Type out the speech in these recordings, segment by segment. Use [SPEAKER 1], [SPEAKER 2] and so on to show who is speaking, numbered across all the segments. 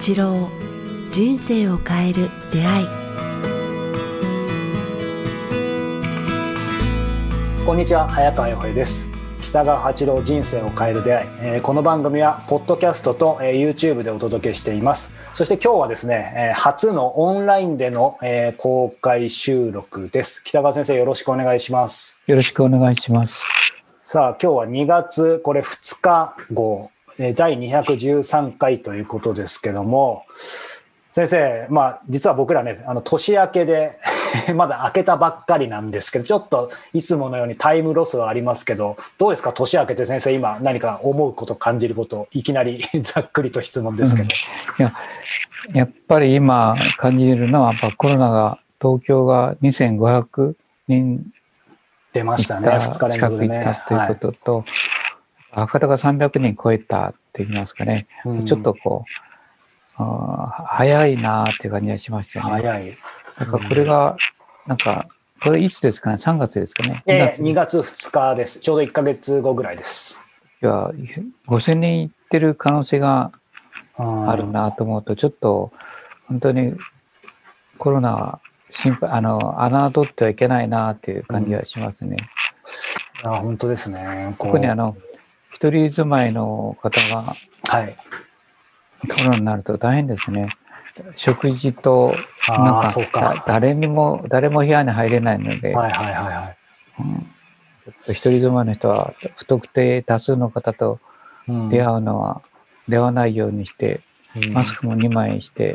[SPEAKER 1] 八郎人生を変える出会い。
[SPEAKER 2] こんにちは早川洋平です。北川八郎人生を変える出会い、えーこの番組はポッドキャストと、えー YouTube でお届けしています。そして今日はですね、えー初のオンラインでの、えー公開収録です。北川先生よろしくお願いします。
[SPEAKER 3] よろしくお願いします。
[SPEAKER 2] さあ今日は2月これ2日後えー第213回ということですけども先生まあ実は僕らねあの年明けで まだ明けたばっかりなんですけどちょっといつものようにタイムロスはありますけどどうですか？年明けて先生今何か思うこと感じることいきなり ざっくりと質問ですけど、
[SPEAKER 3] いや、やっぱり今感じるのは、やっぱコロナが、東京が2500人
[SPEAKER 2] 出ましたね。
[SPEAKER 3] 行っ
[SPEAKER 2] 2日連続でね。
[SPEAKER 3] ということと、博多が300人超えたって言いますかね、
[SPEAKER 2] はい
[SPEAKER 3] ちょっとこう、早いなーっていう感じがしましたね。
[SPEAKER 2] 早い。
[SPEAKER 3] だからこれが、なんか、これいつですかね ?3 月ですかね？
[SPEAKER 2] えー
[SPEAKER 3] 2
[SPEAKER 2] 2月2日です。ちょうど1か月後ぐらいです。
[SPEAKER 3] いや、5000人行ってる可能性があ
[SPEAKER 2] あ
[SPEAKER 3] るなと思うと、ちょっと本当にコロナは心配、あの、侮ってはいけないなっていう感じがしますね。
[SPEAKER 2] あ本当ですね。こう。
[SPEAKER 3] 特にあの、一人住まいの方が
[SPEAKER 2] はい。
[SPEAKER 3] コロナになると大変ですね。食事と、
[SPEAKER 2] あ
[SPEAKER 3] なんか
[SPEAKER 2] か。
[SPEAKER 3] だ誰にも、誰も部屋に入れないので、
[SPEAKER 2] はいはいはいはい。
[SPEAKER 3] うん。一人住まいの人は不特定多数の方と
[SPEAKER 2] うん。
[SPEAKER 3] 出会うのは、出会わないようにして、
[SPEAKER 2] うん。
[SPEAKER 3] マスクも2枚して、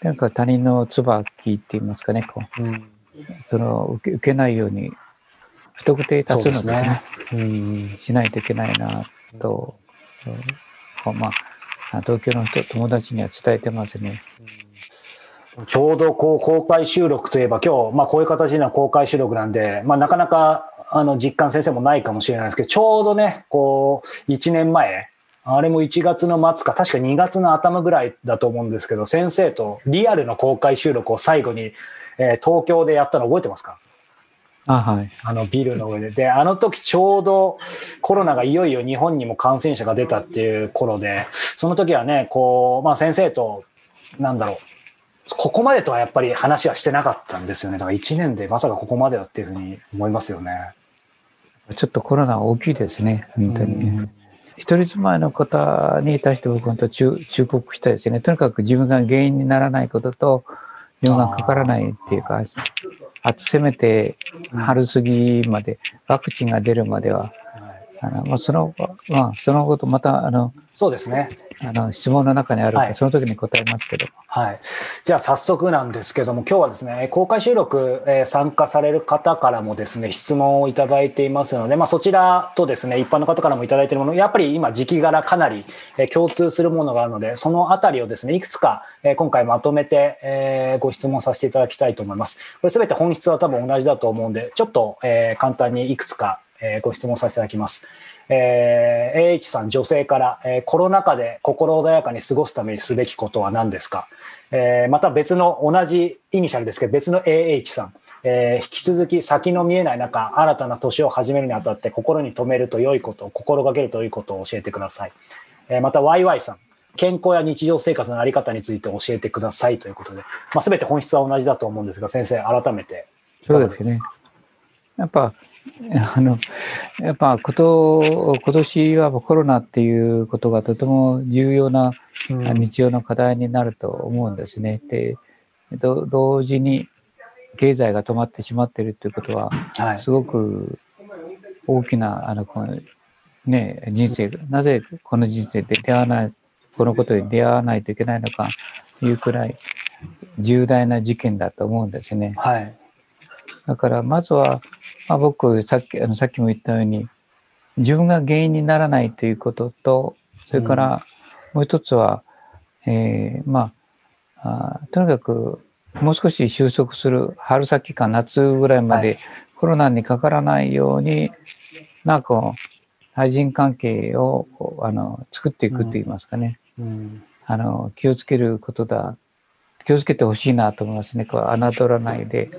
[SPEAKER 3] なんか他人の唾聞いて言いますかね、こう。
[SPEAKER 2] うん。
[SPEAKER 3] その受け受けないように、不特定多数のですね。
[SPEAKER 2] ねうん。
[SPEAKER 3] しないといけないなと、うん。まあ、東京の人、友達には伝えてますね。
[SPEAKER 2] ちょうどこう公開収録といえば今日、まあ、こういう形での公開収録なんで、まあ、なかなかあの実感先生もないかもしれないですけどちょうどねこう1年前あれも1月の末か確か2月の頭ぐらいだと思うんですけど先生とリアルの公開収録を最後に、えー東京でやったの覚えてますか？
[SPEAKER 3] あ、はい。
[SPEAKER 2] あのビルの上で。で、あの時ちょうどコロナがいよいよ日本にも感染者が出たっていう頃で、その時はね、こう、まあ先生と、なんだろう、ここまでとはやっぱり話はしてなかったんですよね。だから1年でまさかここまでだっていうふうに思いますよね。
[SPEAKER 3] ちょっとコロナ大きいですね、本当に
[SPEAKER 2] うん
[SPEAKER 3] ね。一人住まいの方に対して僕本当忠忠告したいですね。とにかく自分が原因にならないことと、自分がかからないっていうか、あとせめて春過ぎまで、ワクチンが出るまでは、
[SPEAKER 2] はい。
[SPEAKER 3] あのまあ、その、まあ、そのことまた、あの、
[SPEAKER 2] そうですね。
[SPEAKER 3] あの質問の中にあるか
[SPEAKER 2] はい
[SPEAKER 3] ら、その時に答えますけど。
[SPEAKER 2] はい。じゃあ早速なんですけども、今日はですね、公開収録、えー参加される方からもですね、質問をいただいていますので、まあそちらとですね、一般の方からもいただいているもの、やっぱり今時期柄かなり、えー共通するものがあるので、そのあたりをですね、いくつか、えー今回まとめて、えーご質問させていただきたいと思います。これすべて本質は多分同じだと思うんで、ちょっと、えー簡単にいくつか、えーご質問させていただきます。えー AH さん女性から、えーコロナ禍で心穏やかに過ごすためにすべきことは何ですか、えーまた別の同じイニシャルですけど別の AH さん、えー引き続き先の見えない中新たな年を始めるにあたって心に留めると良いこと心がけると良いことを教えてください、えーまた YY さん健康や日常生活のあり方について教えてくださいということで、まあ、全て本質は同じだと思うんですが先生改めて
[SPEAKER 3] そうですね。やっぱ、あの、やっぱこと、今年はコロナっていうことがとても重要な
[SPEAKER 2] うん
[SPEAKER 3] 日常の課題になると思うんですね。で、ど同時に経済が止まってしまっているということは、
[SPEAKER 2] はい
[SPEAKER 3] すごく大きな、あの、このね、人生、なぜこの人生で出会わない、このことに出会わないといけないのか、いうくらい重大な事件だと思うんですね。
[SPEAKER 2] はい
[SPEAKER 3] だから、まずは、まあ、僕、さっき、あの、さっきも言ったように、自分が原因にならないということと、それから、もう一つは、えーまあとにかく、もう少し収束する春先か夏ぐらいま
[SPEAKER 2] は
[SPEAKER 3] でコロナにかからないように、なんか対人関係をあの作っていくと言いますかね、
[SPEAKER 2] うん。
[SPEAKER 3] あの、気をつけることだ、気をつけてほしいなと思いますね。こう侮らないで。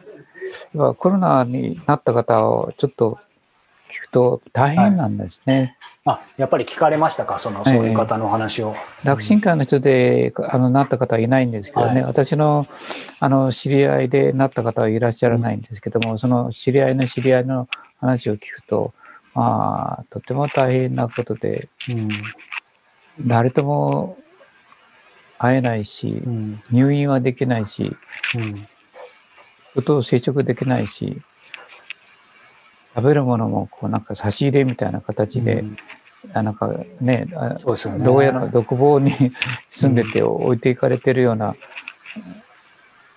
[SPEAKER 3] やっぱコロナになった方をちょっと聞くと大変なんですね。
[SPEAKER 2] あやっぱり聞かれましたか、そのそういう方のお話を。
[SPEAKER 3] 楽神会の人であのなった方はいないんですけどね、
[SPEAKER 2] はい。
[SPEAKER 3] 私のあの知り合いでなった方はいらっしゃらないんですけども、その知り合いの知り合いの話を聞くと、まあ、とても大変なことで、
[SPEAKER 2] うん。
[SPEAKER 3] 誰とも会えないし
[SPEAKER 2] う、ん。
[SPEAKER 3] 入院はできないし、
[SPEAKER 2] うん
[SPEAKER 3] 人と接触できないし、食べるものもこうなん。か差し入れみたいな形で、
[SPEAKER 2] うん。
[SPEAKER 3] あなん。かね、あ
[SPEAKER 2] そうですよね。
[SPEAKER 3] 牢屋の独房に住んでて置いていかれてるような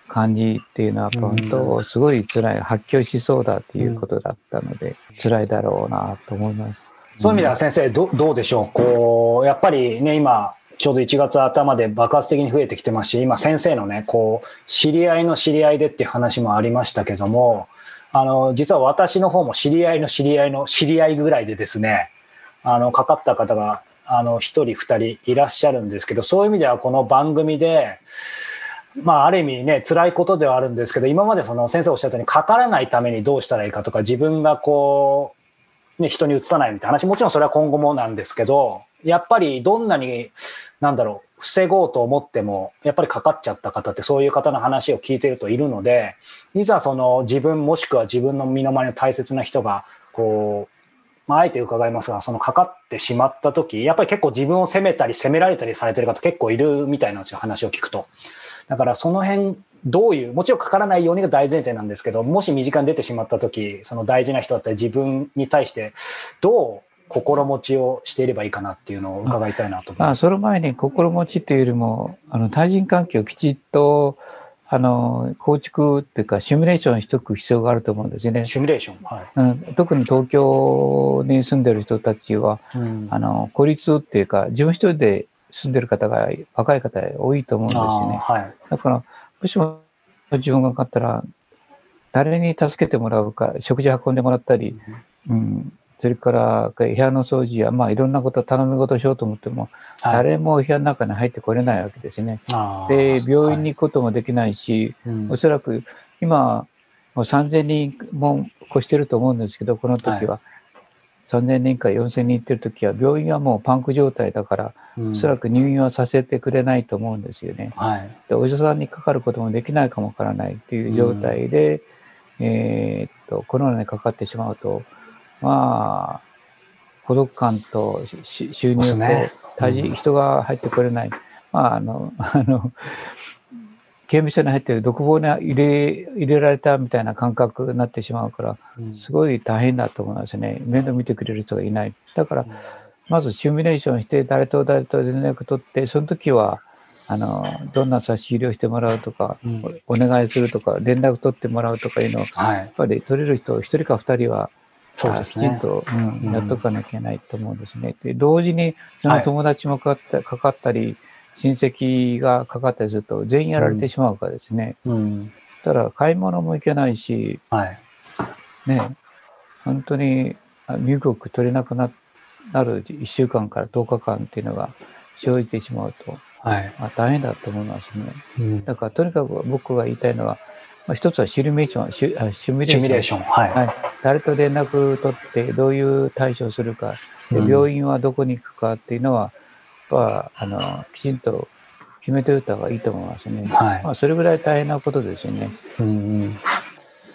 [SPEAKER 3] 感じっていうのは、
[SPEAKER 2] うん
[SPEAKER 3] 本当すごい辛い、発狂しそうだっていうことだったので、辛いだろうなと思います。
[SPEAKER 2] そういう意味では先生ど、どうでしょう、こうやっぱりね、今、ちょうど1月頭で爆発的に増えてきてますし、今、先生のね、こう知り合いの知り合いでっていう話もありましたけども、あの実は私の方も知り合いの知り合いの知り合いぐらいでですね、あのかかった方があの1人、2人いらっしゃるんですけど、そういう意味ではこの番組で、まあ、ある意味ね、辛いことではあるんですけど、今までその先生おっしゃったように、かからないためにどうしたらいいかとか、自分がこう、ね、人にうつさないみたいな話、もちろんそれは今後もなんですけど、やっぱりどんなに、なんだろう、防ごうと思っても、やっぱりかかっちゃった方って、そういう方の話を聞いてるといるので、いざその自分もしくは自分の身の回りの大切な人が、こう、まあ、あえて伺いますが、そのかかってしまった時、やっぱり結構自分を責めたり責められたりされてる方結構いるみたいなんですよ、話を聞くと。だからその辺、どういう、もちろんかからないようにが大前提なんですけど、もし身近に出てしまった時、その大事な人だったり自分に対して、どう心持ちをしていればいいかなっていうのを伺いたいなと思い
[SPEAKER 3] まあ。その前に心持ちというよりも、あの対人関係をきちっとあの構築っていうか、シミュレーションしておく必要があると思うんですよね。
[SPEAKER 2] シミュレーション。はい。
[SPEAKER 3] うん、特に東京に住んでる人たちは、
[SPEAKER 2] うん
[SPEAKER 3] あの孤立っていうか、自分一人で住んでる方が、若い方が多いと思うんですよね。
[SPEAKER 2] はい。
[SPEAKER 3] だから、もしも自分がかかったら、誰に助けてもらうか、食事運んでもらったり、うん、それから部屋の掃除や、まあいろんなこと、頼み事をしようと思っても、
[SPEAKER 2] はい、
[SPEAKER 3] 誰も部屋の中に入ってこれないわけですね。で、病院に行くこともできないし、
[SPEAKER 2] はいうん。
[SPEAKER 3] おそらく今、もう3000人も越してると思うんですけど、この時は、3000人か4000人行ってる時は、病院はもうパンク状態だから、
[SPEAKER 2] うん。
[SPEAKER 3] おそらく入院はさせてくれないと思うんですよね。
[SPEAKER 2] はい。
[SPEAKER 3] でお医者さんにかかることもできないかもわからないっていう状態で、えーっと、コロナにかかってしまうと、まあ、孤独感とし収入と
[SPEAKER 2] ねうん
[SPEAKER 3] 人が入ってこれない。まあ、あの、あの、刑務所に入ってる独房に入れ入れられたみたいな感覚になってしまうから、
[SPEAKER 2] うん
[SPEAKER 3] すごい大変だと思いますね。面倒見てくれる人がいない。だから、まずシミュレーションして、誰と誰と連絡取って、その時は、あの、どんな差し入れをしてもらうとか、
[SPEAKER 2] うん
[SPEAKER 3] お願いするとか、連絡取ってもらうとかいうのを、や
[SPEAKER 2] はい。
[SPEAKER 3] っぱり取れる人、一人か二人は、
[SPEAKER 2] そうですね
[SPEAKER 3] あきちんと、やっとかなきゃいけないと思うんですね。で、同時に、その友達もかかった,、かかったり、親戚がかかったりすると、全員やられてしまうからですね。
[SPEAKER 2] うん。
[SPEAKER 3] ただ、買い物も行けないし、
[SPEAKER 2] はい。
[SPEAKER 3] ね、本当にあ身動き取れなくななる1週間から10日間っていうのが生じてしまうと、
[SPEAKER 2] はい。
[SPEAKER 3] まあ、大変だと思いますね。
[SPEAKER 2] うん
[SPEAKER 3] だから、とにかく僕が言いたいのは、まあ、一つはシミュレーション、シュあシミュレーション。
[SPEAKER 2] シミュレーション。はい。
[SPEAKER 3] はい。誰と連絡取って、どういう対処をするか、で
[SPEAKER 2] うん
[SPEAKER 3] 病院はどこに行くかっていうのは、やっぱあのきちんと決めておいた方がいいと思いますね。
[SPEAKER 2] はい
[SPEAKER 3] まあ、それぐらい大変なことですよね。
[SPEAKER 2] うんうん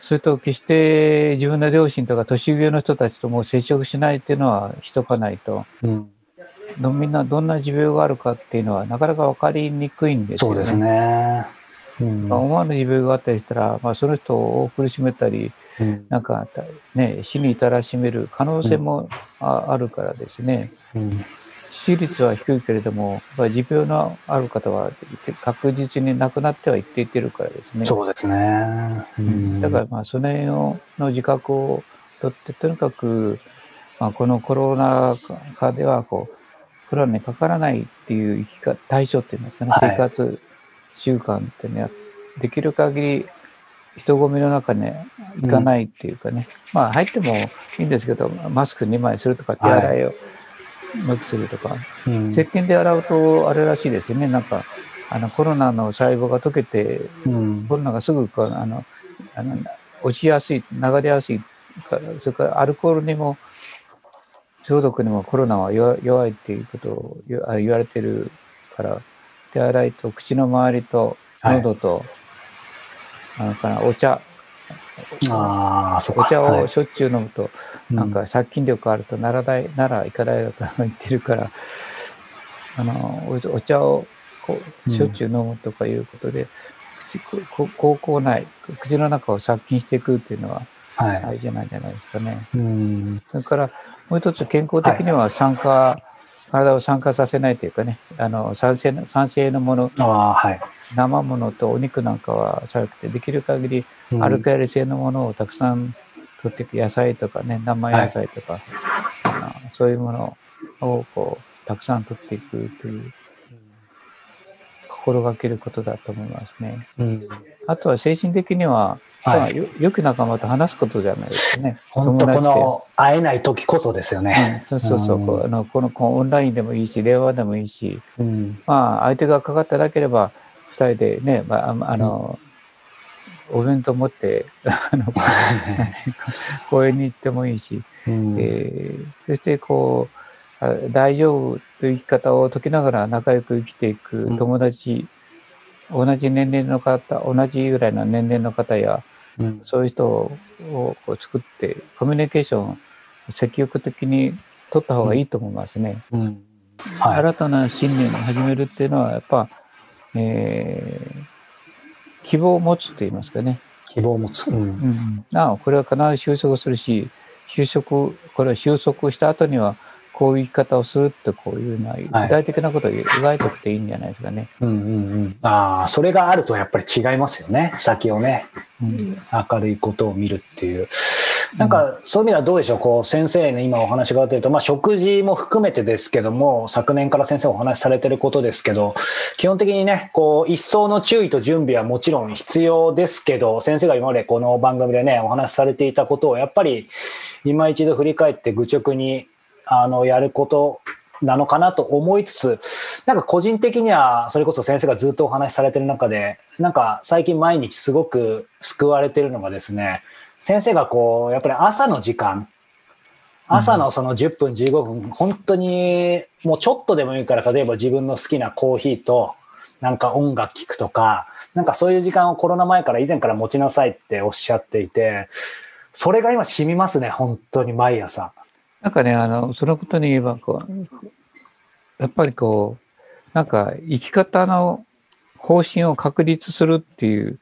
[SPEAKER 3] それと決して自分の両親とか年上の人たちとも接触しないっていうのはしとかないと、
[SPEAKER 2] うん
[SPEAKER 3] どみんなどんな持病があるかっていうのはなかなか分かりにくいんですよね。
[SPEAKER 2] そうですね。うん。
[SPEAKER 3] まあ、思わぬ持病があったりしたら、まあ、その人を苦しめたり、
[SPEAKER 2] うん。
[SPEAKER 3] なんか、ね、死に至らしめる可能性もあ,、あるからですね。
[SPEAKER 2] うん。
[SPEAKER 3] 致死率は低いけれども、やっぱり持病のある方は確実に亡くなってはいっていってるからですね。
[SPEAKER 2] そうですね。うん。
[SPEAKER 3] だからまあその辺をの自覚をとって、とにかく、まあ、このコロナ禍ではこう、コロナにかからないっていう生き方、対処っていうんですかね、
[SPEAKER 2] はい。
[SPEAKER 3] 生活習慣ってね、できる限り人混みの中に行かないっていうかね、まあ入ってもいいんですけど、マスク2枚するとか、手洗いを抜きするとか、
[SPEAKER 2] うん。
[SPEAKER 3] 石鹸で洗うとあれらしいですよね、なんか、あのコロナの細胞が溶けて、
[SPEAKER 2] うん。
[SPEAKER 3] コロナがすぐこうあのあの落ちやすい、流れやすいから、それからアルコールにも消毒にもコロナは弱弱いっていうことを言われてるから、手洗いと口の周りと喉と、あのかなお茶、
[SPEAKER 2] あ。
[SPEAKER 3] お茶
[SPEAKER 2] はい
[SPEAKER 3] をしょっちゅう飲むと、なんか殺菌力あると奈良大、奈良医科大学が言ってるから、あの、おお茶をこ
[SPEAKER 2] うん
[SPEAKER 3] うしょっちゅう飲むとかいうことで、口こ口口内、口の中を殺菌していくっていうのは
[SPEAKER 2] はい。
[SPEAKER 3] 大事なんじゃないですかね。
[SPEAKER 2] うん。
[SPEAKER 3] それから、もう一つ健康的には酸化、体を酸化させないというかね、あの、酸性の、酸性のもの、
[SPEAKER 2] ああ、はい。
[SPEAKER 3] 生ものとお肉なんかはさなくて、できる限り
[SPEAKER 2] うん
[SPEAKER 3] アルカリ性のものをたくさん取っていく野菜とかね、生野菜とか、あのそういうものをこう、たくさん取っていくという、心がけることだと思いますね。
[SPEAKER 2] うん。
[SPEAKER 3] あとは精神的には、
[SPEAKER 2] はい。
[SPEAKER 3] まあよよく仲間と話すことじゃないですかね。
[SPEAKER 2] 本当この会えない時こそですよね。
[SPEAKER 3] うん。そうそうそう、
[SPEAKER 2] うん。
[SPEAKER 3] このこのオンラインでもいいし、電話でもいいし、
[SPEAKER 2] うん。
[SPEAKER 3] まあ、相手がかかってなければ、二人でね、まあ、ああの、お弁当持って、あの、公園に行ってもいいし、
[SPEAKER 2] うん。
[SPEAKER 3] えーそしてこう、あ大丈夫という生き方を解きながら仲良く生きていく友達、同じ年齢の方、同じぐらいの年齢の方や、
[SPEAKER 2] うん
[SPEAKER 3] そういう人を作って、コミュニケーションを積極的に取った方がいいと思いますね。
[SPEAKER 2] うんはい。
[SPEAKER 3] 新たな信念を始めるっていうのは、やっぱ、えー希望を持つと言いますかね。
[SPEAKER 2] 希望を持つ。うん
[SPEAKER 3] うん、なお、これは必ず収束するし、収束、これは収束した後には、こういう生き方をするってこういうのは、具体的なことを描いておくといいんじゃないですかね。
[SPEAKER 2] うんうんうん。ああ、それがあるとやっぱり違いますよね。先をね、
[SPEAKER 3] うん
[SPEAKER 2] 明るいことを見るっていう。なんか、そういう意味ではどうでしょう、こう、先生に今お話があってると、まあ、食事も含めてですけども、昨年から先生お話しされてることですけど、基本的にね、こう、一層の注意と準備はもちろん必要ですけど、先生が今までこの番組でね、お話しされていたことを、やっぱり、今一度振り返って愚直に、あの、やることなのかなと思いつつ、なんか個人的には、それこそ先生がずっとお話しされてる中で、なんか最近毎日すごく救われてるのがですね、先生がこう、やっぱり朝の時間、朝のその10分、15分、本当にもうちょっとでもいいから、例えば自分の好きなコーヒーと、なんか音楽聴くとか、なんかそういう時間をコロナ前から以前から持ちなさいっておっしゃっていて、それが今染みますね、本当に毎朝。
[SPEAKER 3] なんかね、あの、そのことに言えば、こう、やっぱりこう、なんか生き方の方針を確立するっていう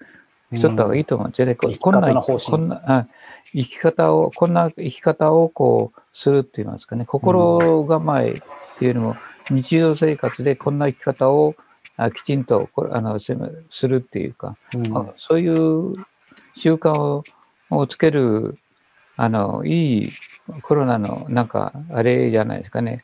[SPEAKER 3] 人とがいいと思うんですよね。こんなこんなあ生き方を、こんな生き方をこう、するって言いますかね。心構えっていうのも、日常生活でこんな生き方をあきちんとこれあのすするっていうか、
[SPEAKER 2] うん
[SPEAKER 3] あそういう習慣ををつける、あの、いいコロナのなんか、あれじゃないですかね。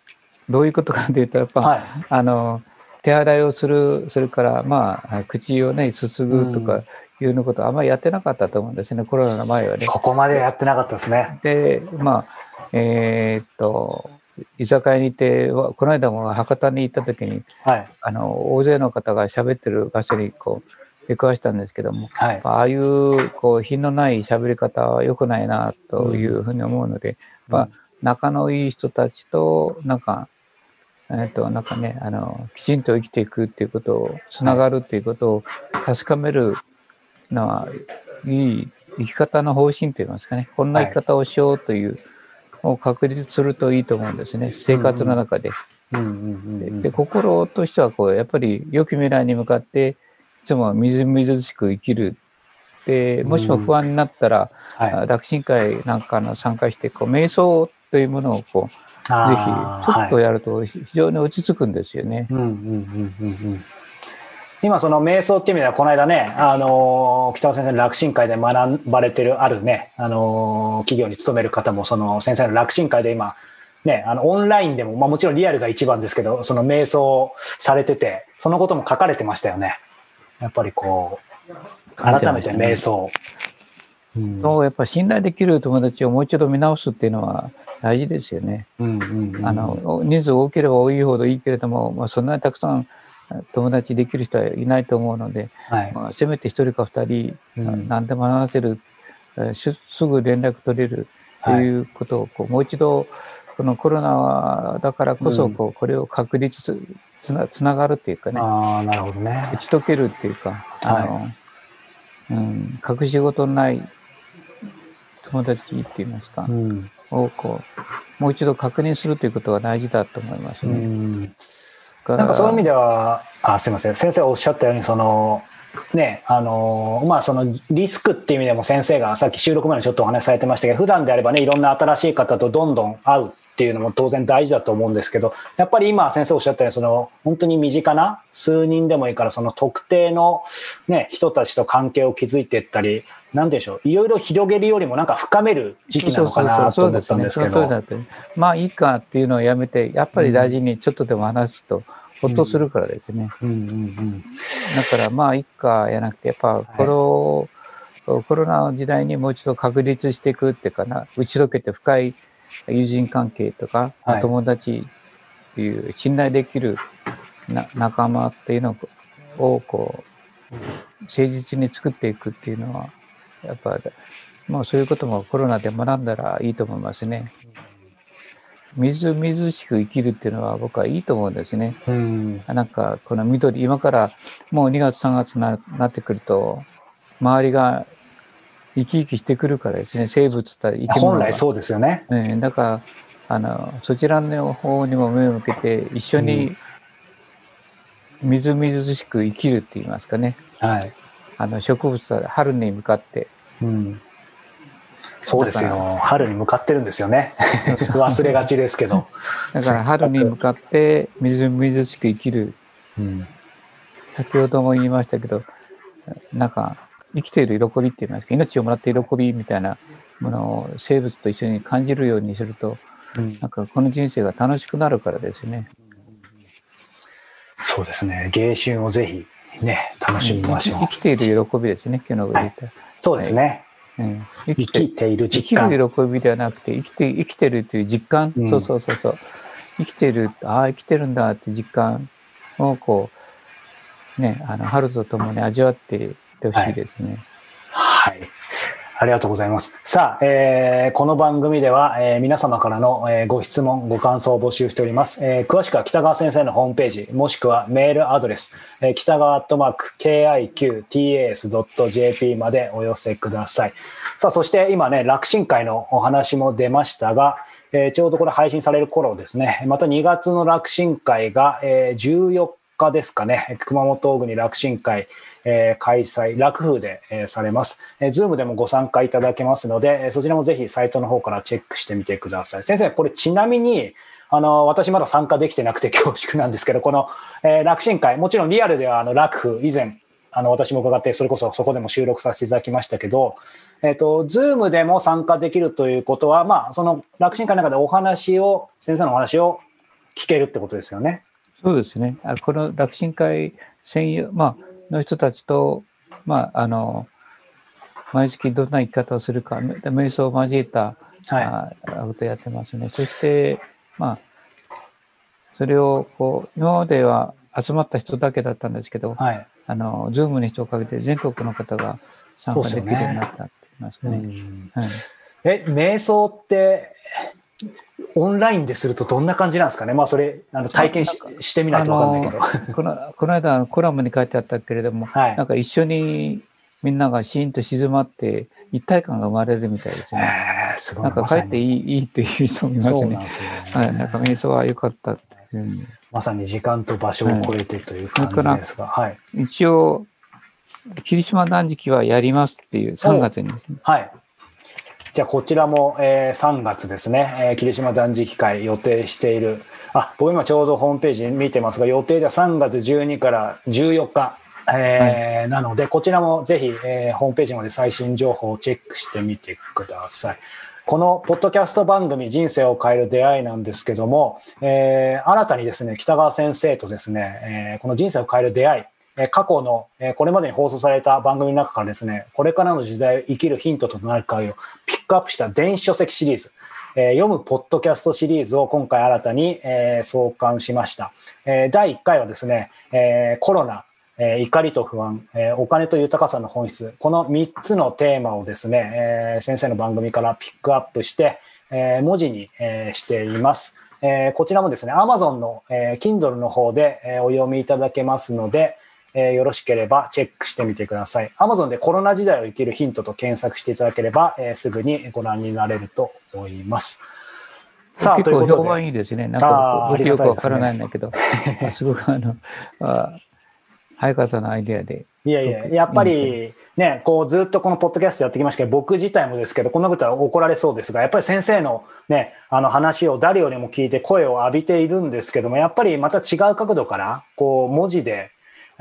[SPEAKER 3] どういうことかというと、やっぱ、
[SPEAKER 2] はい。
[SPEAKER 3] あの、手洗いをする、それから、まあ、口をね、すすぐとかいうのこと、あんまりやってなかったと思うんですね、コロナの前はね。
[SPEAKER 2] ここまでやってなかったですね。
[SPEAKER 3] で、まあ、えーっと、居酒屋に行って、わこの間も博多に行った時に、
[SPEAKER 2] はい。
[SPEAKER 3] あの、大勢の方が喋ってる場所にこう、出くわしたんですけども、
[SPEAKER 2] はい。
[SPEAKER 3] ああいう、こう、品のない喋り方は良くないな、というふうに思うので、まあ仲のいい人たちと、なんか、えっ、と、なんかね、あの、きちんと生きていくっていうことを、つながるっていうことを確かめるのは、いい生き方の方針といいますかね、こんな生き方をしようという、を確立するといいと思うんですね、生活の中で。
[SPEAKER 2] うんうんうんうん
[SPEAKER 3] で、心としては、こう、やっぱり良き未来に向かって、いつもみずみずしく生きる。で、もしも不安になったら、
[SPEAKER 2] はい。
[SPEAKER 3] あ楽神会なんかの参加して、こう、瞑想というものを、こう、ぜひ、ちょっとやると非常に落ち着くんですよね。
[SPEAKER 2] うんうんうんうんうん今その瞑想っていう意味ではこの間ね、あのー北尾先生の楽神会で学ばれてるあるね、あのー企業に勤める方もその先生の楽神会で今ね、あのオンラインでも、まあ、もちろんリアルが一番ですけどその瞑想されててそのことも書かれてましたよねやっぱりこう改めて瞑想、うん。
[SPEAKER 3] そうやっぱ信頼できる友達をもう一度見直すっていうのは大事ですよね。
[SPEAKER 2] うんうんうん。
[SPEAKER 3] あの、人数多ければ多いほどいいけれども、まあ、そんなにたくさん友達できる人はいないと思うので、
[SPEAKER 2] はい。
[SPEAKER 3] まあ、せめて一人か二人、
[SPEAKER 2] うん。
[SPEAKER 3] 何でも話せる、すぐ連絡取れるとい。うことをこうもう一度このコロナだからこそこう、これを確立つつなつながるっていうかね、
[SPEAKER 2] ああ、なるほどね
[SPEAKER 3] 打。ち解けるっていうか、あの、うん、隠し事のない友達って言いますか、
[SPEAKER 2] うん。
[SPEAKER 3] をこう、もう一度確認するということが大事だと思います
[SPEAKER 2] う
[SPEAKER 3] ね。
[SPEAKER 2] ん。
[SPEAKER 3] だ
[SPEAKER 2] なんかそういう意味
[SPEAKER 3] で
[SPEAKER 2] では、あ、すいません。先生おっしゃったように、その、ね、あの、まあ、そのリスクっていう意味でも先生がさっき収録前にちょっとお話しされてましたけど、普段であればね、いろんな新しい方とどんどん会うっていうのも当然大事だと思うんですけど、やっぱり今先生おっしゃったように、その、本当に身近な数人でもいいから、その特定のね、人たちと関係を築いていったり、なんでしょう、いろいろ広げるよりもなんか深める時期なのかなと思ったんですけど。
[SPEAKER 3] まあいいかっていうのをやめて、やっぱり大事にちょっとでも話すと、ほっとするからですね。
[SPEAKER 2] うんうん
[SPEAKER 3] だからまあいいかやなくて、やっぱこの、コロナの時代にもう一度確立していくっていうかな、打ち解けて深い友人関係とか、
[SPEAKER 2] はい
[SPEAKER 3] 友達っていう信頼できるな仲間っていうのをこう、誠実に作っていくっていうのは、やっぱ、まあそういうこともコロナで学んだらいいと思いますね。みずみずしく生きるっていうのは僕はいいと思うんですね。
[SPEAKER 2] うん。うん。
[SPEAKER 3] なんかこの緑、今からもう2月3月にななってくると、周りが生き生きしてくるからですね、生物と生き物が。
[SPEAKER 2] 本来そうですよね。
[SPEAKER 3] ね、だから、あの、そちらの方にも目を向けて、一緒にみずみずしく生きるって言いますかね。
[SPEAKER 2] はい。
[SPEAKER 3] あの、植物は春に向かって、
[SPEAKER 2] うん。そうですよ。春に向かってるんですよね。忘れがちですけど。
[SPEAKER 3] だから春に向かってみずみずしく生きる。
[SPEAKER 2] うん。
[SPEAKER 3] 先ほども言いましたけど、なんか、生きている喜びって言いますか、命をもらって喜びみたいなものを生物と一緒に感じるようにすると、
[SPEAKER 2] うん
[SPEAKER 3] なんかこの人生が楽しくなるからですね。
[SPEAKER 2] そうですね。芸春をぜひね、楽しみましょう
[SPEAKER 3] 生。きている喜びですね、今日の言った。
[SPEAKER 2] そうですね。
[SPEAKER 3] うん、生
[SPEAKER 2] 生
[SPEAKER 3] きて
[SPEAKER 2] いる
[SPEAKER 3] 生
[SPEAKER 2] 実感。
[SPEAKER 3] きる喜びではなくて、生きて生きてるという実感、
[SPEAKER 2] うん
[SPEAKER 3] そうそうそうそう。生きてる、ああ、生きてるんだっていう実感をこう、ね、あの、春とともに味わっていってほしいですね。
[SPEAKER 2] はい。ありがとうございます。さあ、えーこの番組では、えー皆様からの、えーご質問、ご感想を募集しております。えー詳しくは北川先生のホームページ、もしくはメールアドレス、えー北川アットマーク KIQTAS.jp までお寄せください。さあ、そして今ね、楽神会のお話も出ましたが、えーちょうどこれ配信される頃ですね、また2月の楽神会が、えー14日ですかね、熊本国楽神会、え開催、楽風で、えされます。えー、ズームでもご参加いただけますので、えそちらもぜひサイトの方からチェックしてみてください。先生、これちなみに、あの、私まだ参加できてなくて恐縮なんですけど、この、えー楽神会、もちろんリアルではあの楽風、以前、あの、私も伺って、それこそそこでも収録させていただきましたけど、えっ、と、ズームでも参加できるということは、まあ、その楽神会の中でお話を、先生のお話を聞けるってことですよね。
[SPEAKER 3] そうですね。あこの楽神会専用、まあ、の人たちと、まあ、あの、毎月どんな生き方をするか、瞑想を交えた、
[SPEAKER 2] はい。
[SPEAKER 3] あことをやってますね。そして、まあ、それを、こう、今までは集まった人だけだったんですけど、
[SPEAKER 2] はい。
[SPEAKER 3] あの、ズームに人をかけて全国の方が参加できるようになったって言いますかね。
[SPEAKER 2] うん
[SPEAKER 3] はい
[SPEAKER 2] え、瞑想って、オンラインでするとどんな感じなんですかね？まあ、それ、あの体験ししてみないとわかんないけど。
[SPEAKER 3] このこの間コラムに書いてあったけれども、
[SPEAKER 2] はい
[SPEAKER 3] なんか一緒にみんながシーンと静まって一体感が生まれるみたいですね。
[SPEAKER 2] えーすごい。
[SPEAKER 3] なんか帰っていいいいっていう人もいます
[SPEAKER 2] そうなん
[SPEAKER 3] ね。
[SPEAKER 2] ですよね。
[SPEAKER 3] はい、なんか瞑想は良かったっていう
[SPEAKER 2] まさに時間と場所を超えてという感じですが、はい。
[SPEAKER 3] 一応、霧島断食はやりますっていう3月にね。
[SPEAKER 2] はい。じゃあ、こちらも、えー3月ですね、えー霧島断食会予定している。あ、僕今ちょうどホームページ見てますが、予定では3月12から14日、えーなので、こちらもぜひ、えーホームページまで最新情報をチェックしてみてください。このポッドキャスト番組人生を変える出会いなんですけども、えー新たにですね、北川先生とですね、えーこの人生を変える出会い、え過去の、えこれまでに放送された番組の中からですね、これからの時代を生きるヒントとなる回をピックアップした電子書籍シリーズ、え読むポッドキャストシリーズを今回新たに、え創刊しました。え第1回はですね、えコロナ、え怒りと不安、えお金と豊かさの本質、この3つのテーマをですね、え先生の番組からピックアップして、え文字に、えしています。えこちらもですね、Amazon の、え Kindle の方で、えお読みいただけますので、えーよろしければチェックしてみてください。Amazon でコロナ時代を生きるヒントと検索していただければ、えーすぐにご覧になれると思います。さあ、と
[SPEAKER 3] 結構評
[SPEAKER 2] いうことで。
[SPEAKER 3] 判いいですね。なん
[SPEAKER 2] あ
[SPEAKER 3] かよくわから
[SPEAKER 2] あ
[SPEAKER 3] ないんだけど、あすごくあの、あ早川さんのアイデアで。
[SPEAKER 2] いやいや、やっぱりね、こうずっとこのポッドキャストやってきましたけど、僕自体もですけど、こんなことは怒られそうですが、やっぱり先生のね、あの話を誰よりも聞いて声を浴びているんですけども、やっぱりまた違う角度から、こう文字で、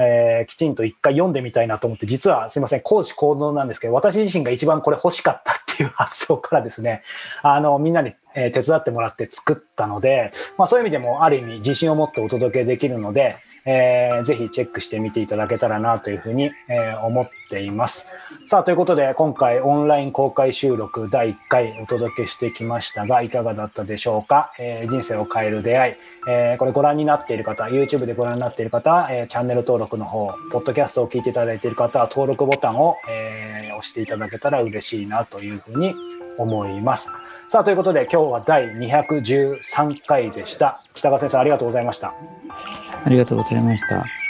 [SPEAKER 2] えーきちんと一回読んでみたいなと思って、実はすいません、講師行動なんですけど、私自身が一番これ欲しかったっていう発想からですね、あの、みんなに、え手伝ってもらって作ったので、まあそういう意味でもある意味自信を持ってお届けできるので、えーぜひチェックしてみていただけたらなというふうに、えー思っています。さあ、ということで今回オンライン公開収録第1回お届けしてきましたが、いかがだったでしょうか、えー人生を変える出会い、えーこれご覧になっている方、YouTube でご覧になっている方、えーチャンネル登録の方、ポッドキャストを聞いていただいている方は登録ボタンを、えー押していただけたら嬉しいなというふうに思います。さあ、ということで今日は第213回でした。北川先生ありがとうございました。
[SPEAKER 3] ありがとうございました。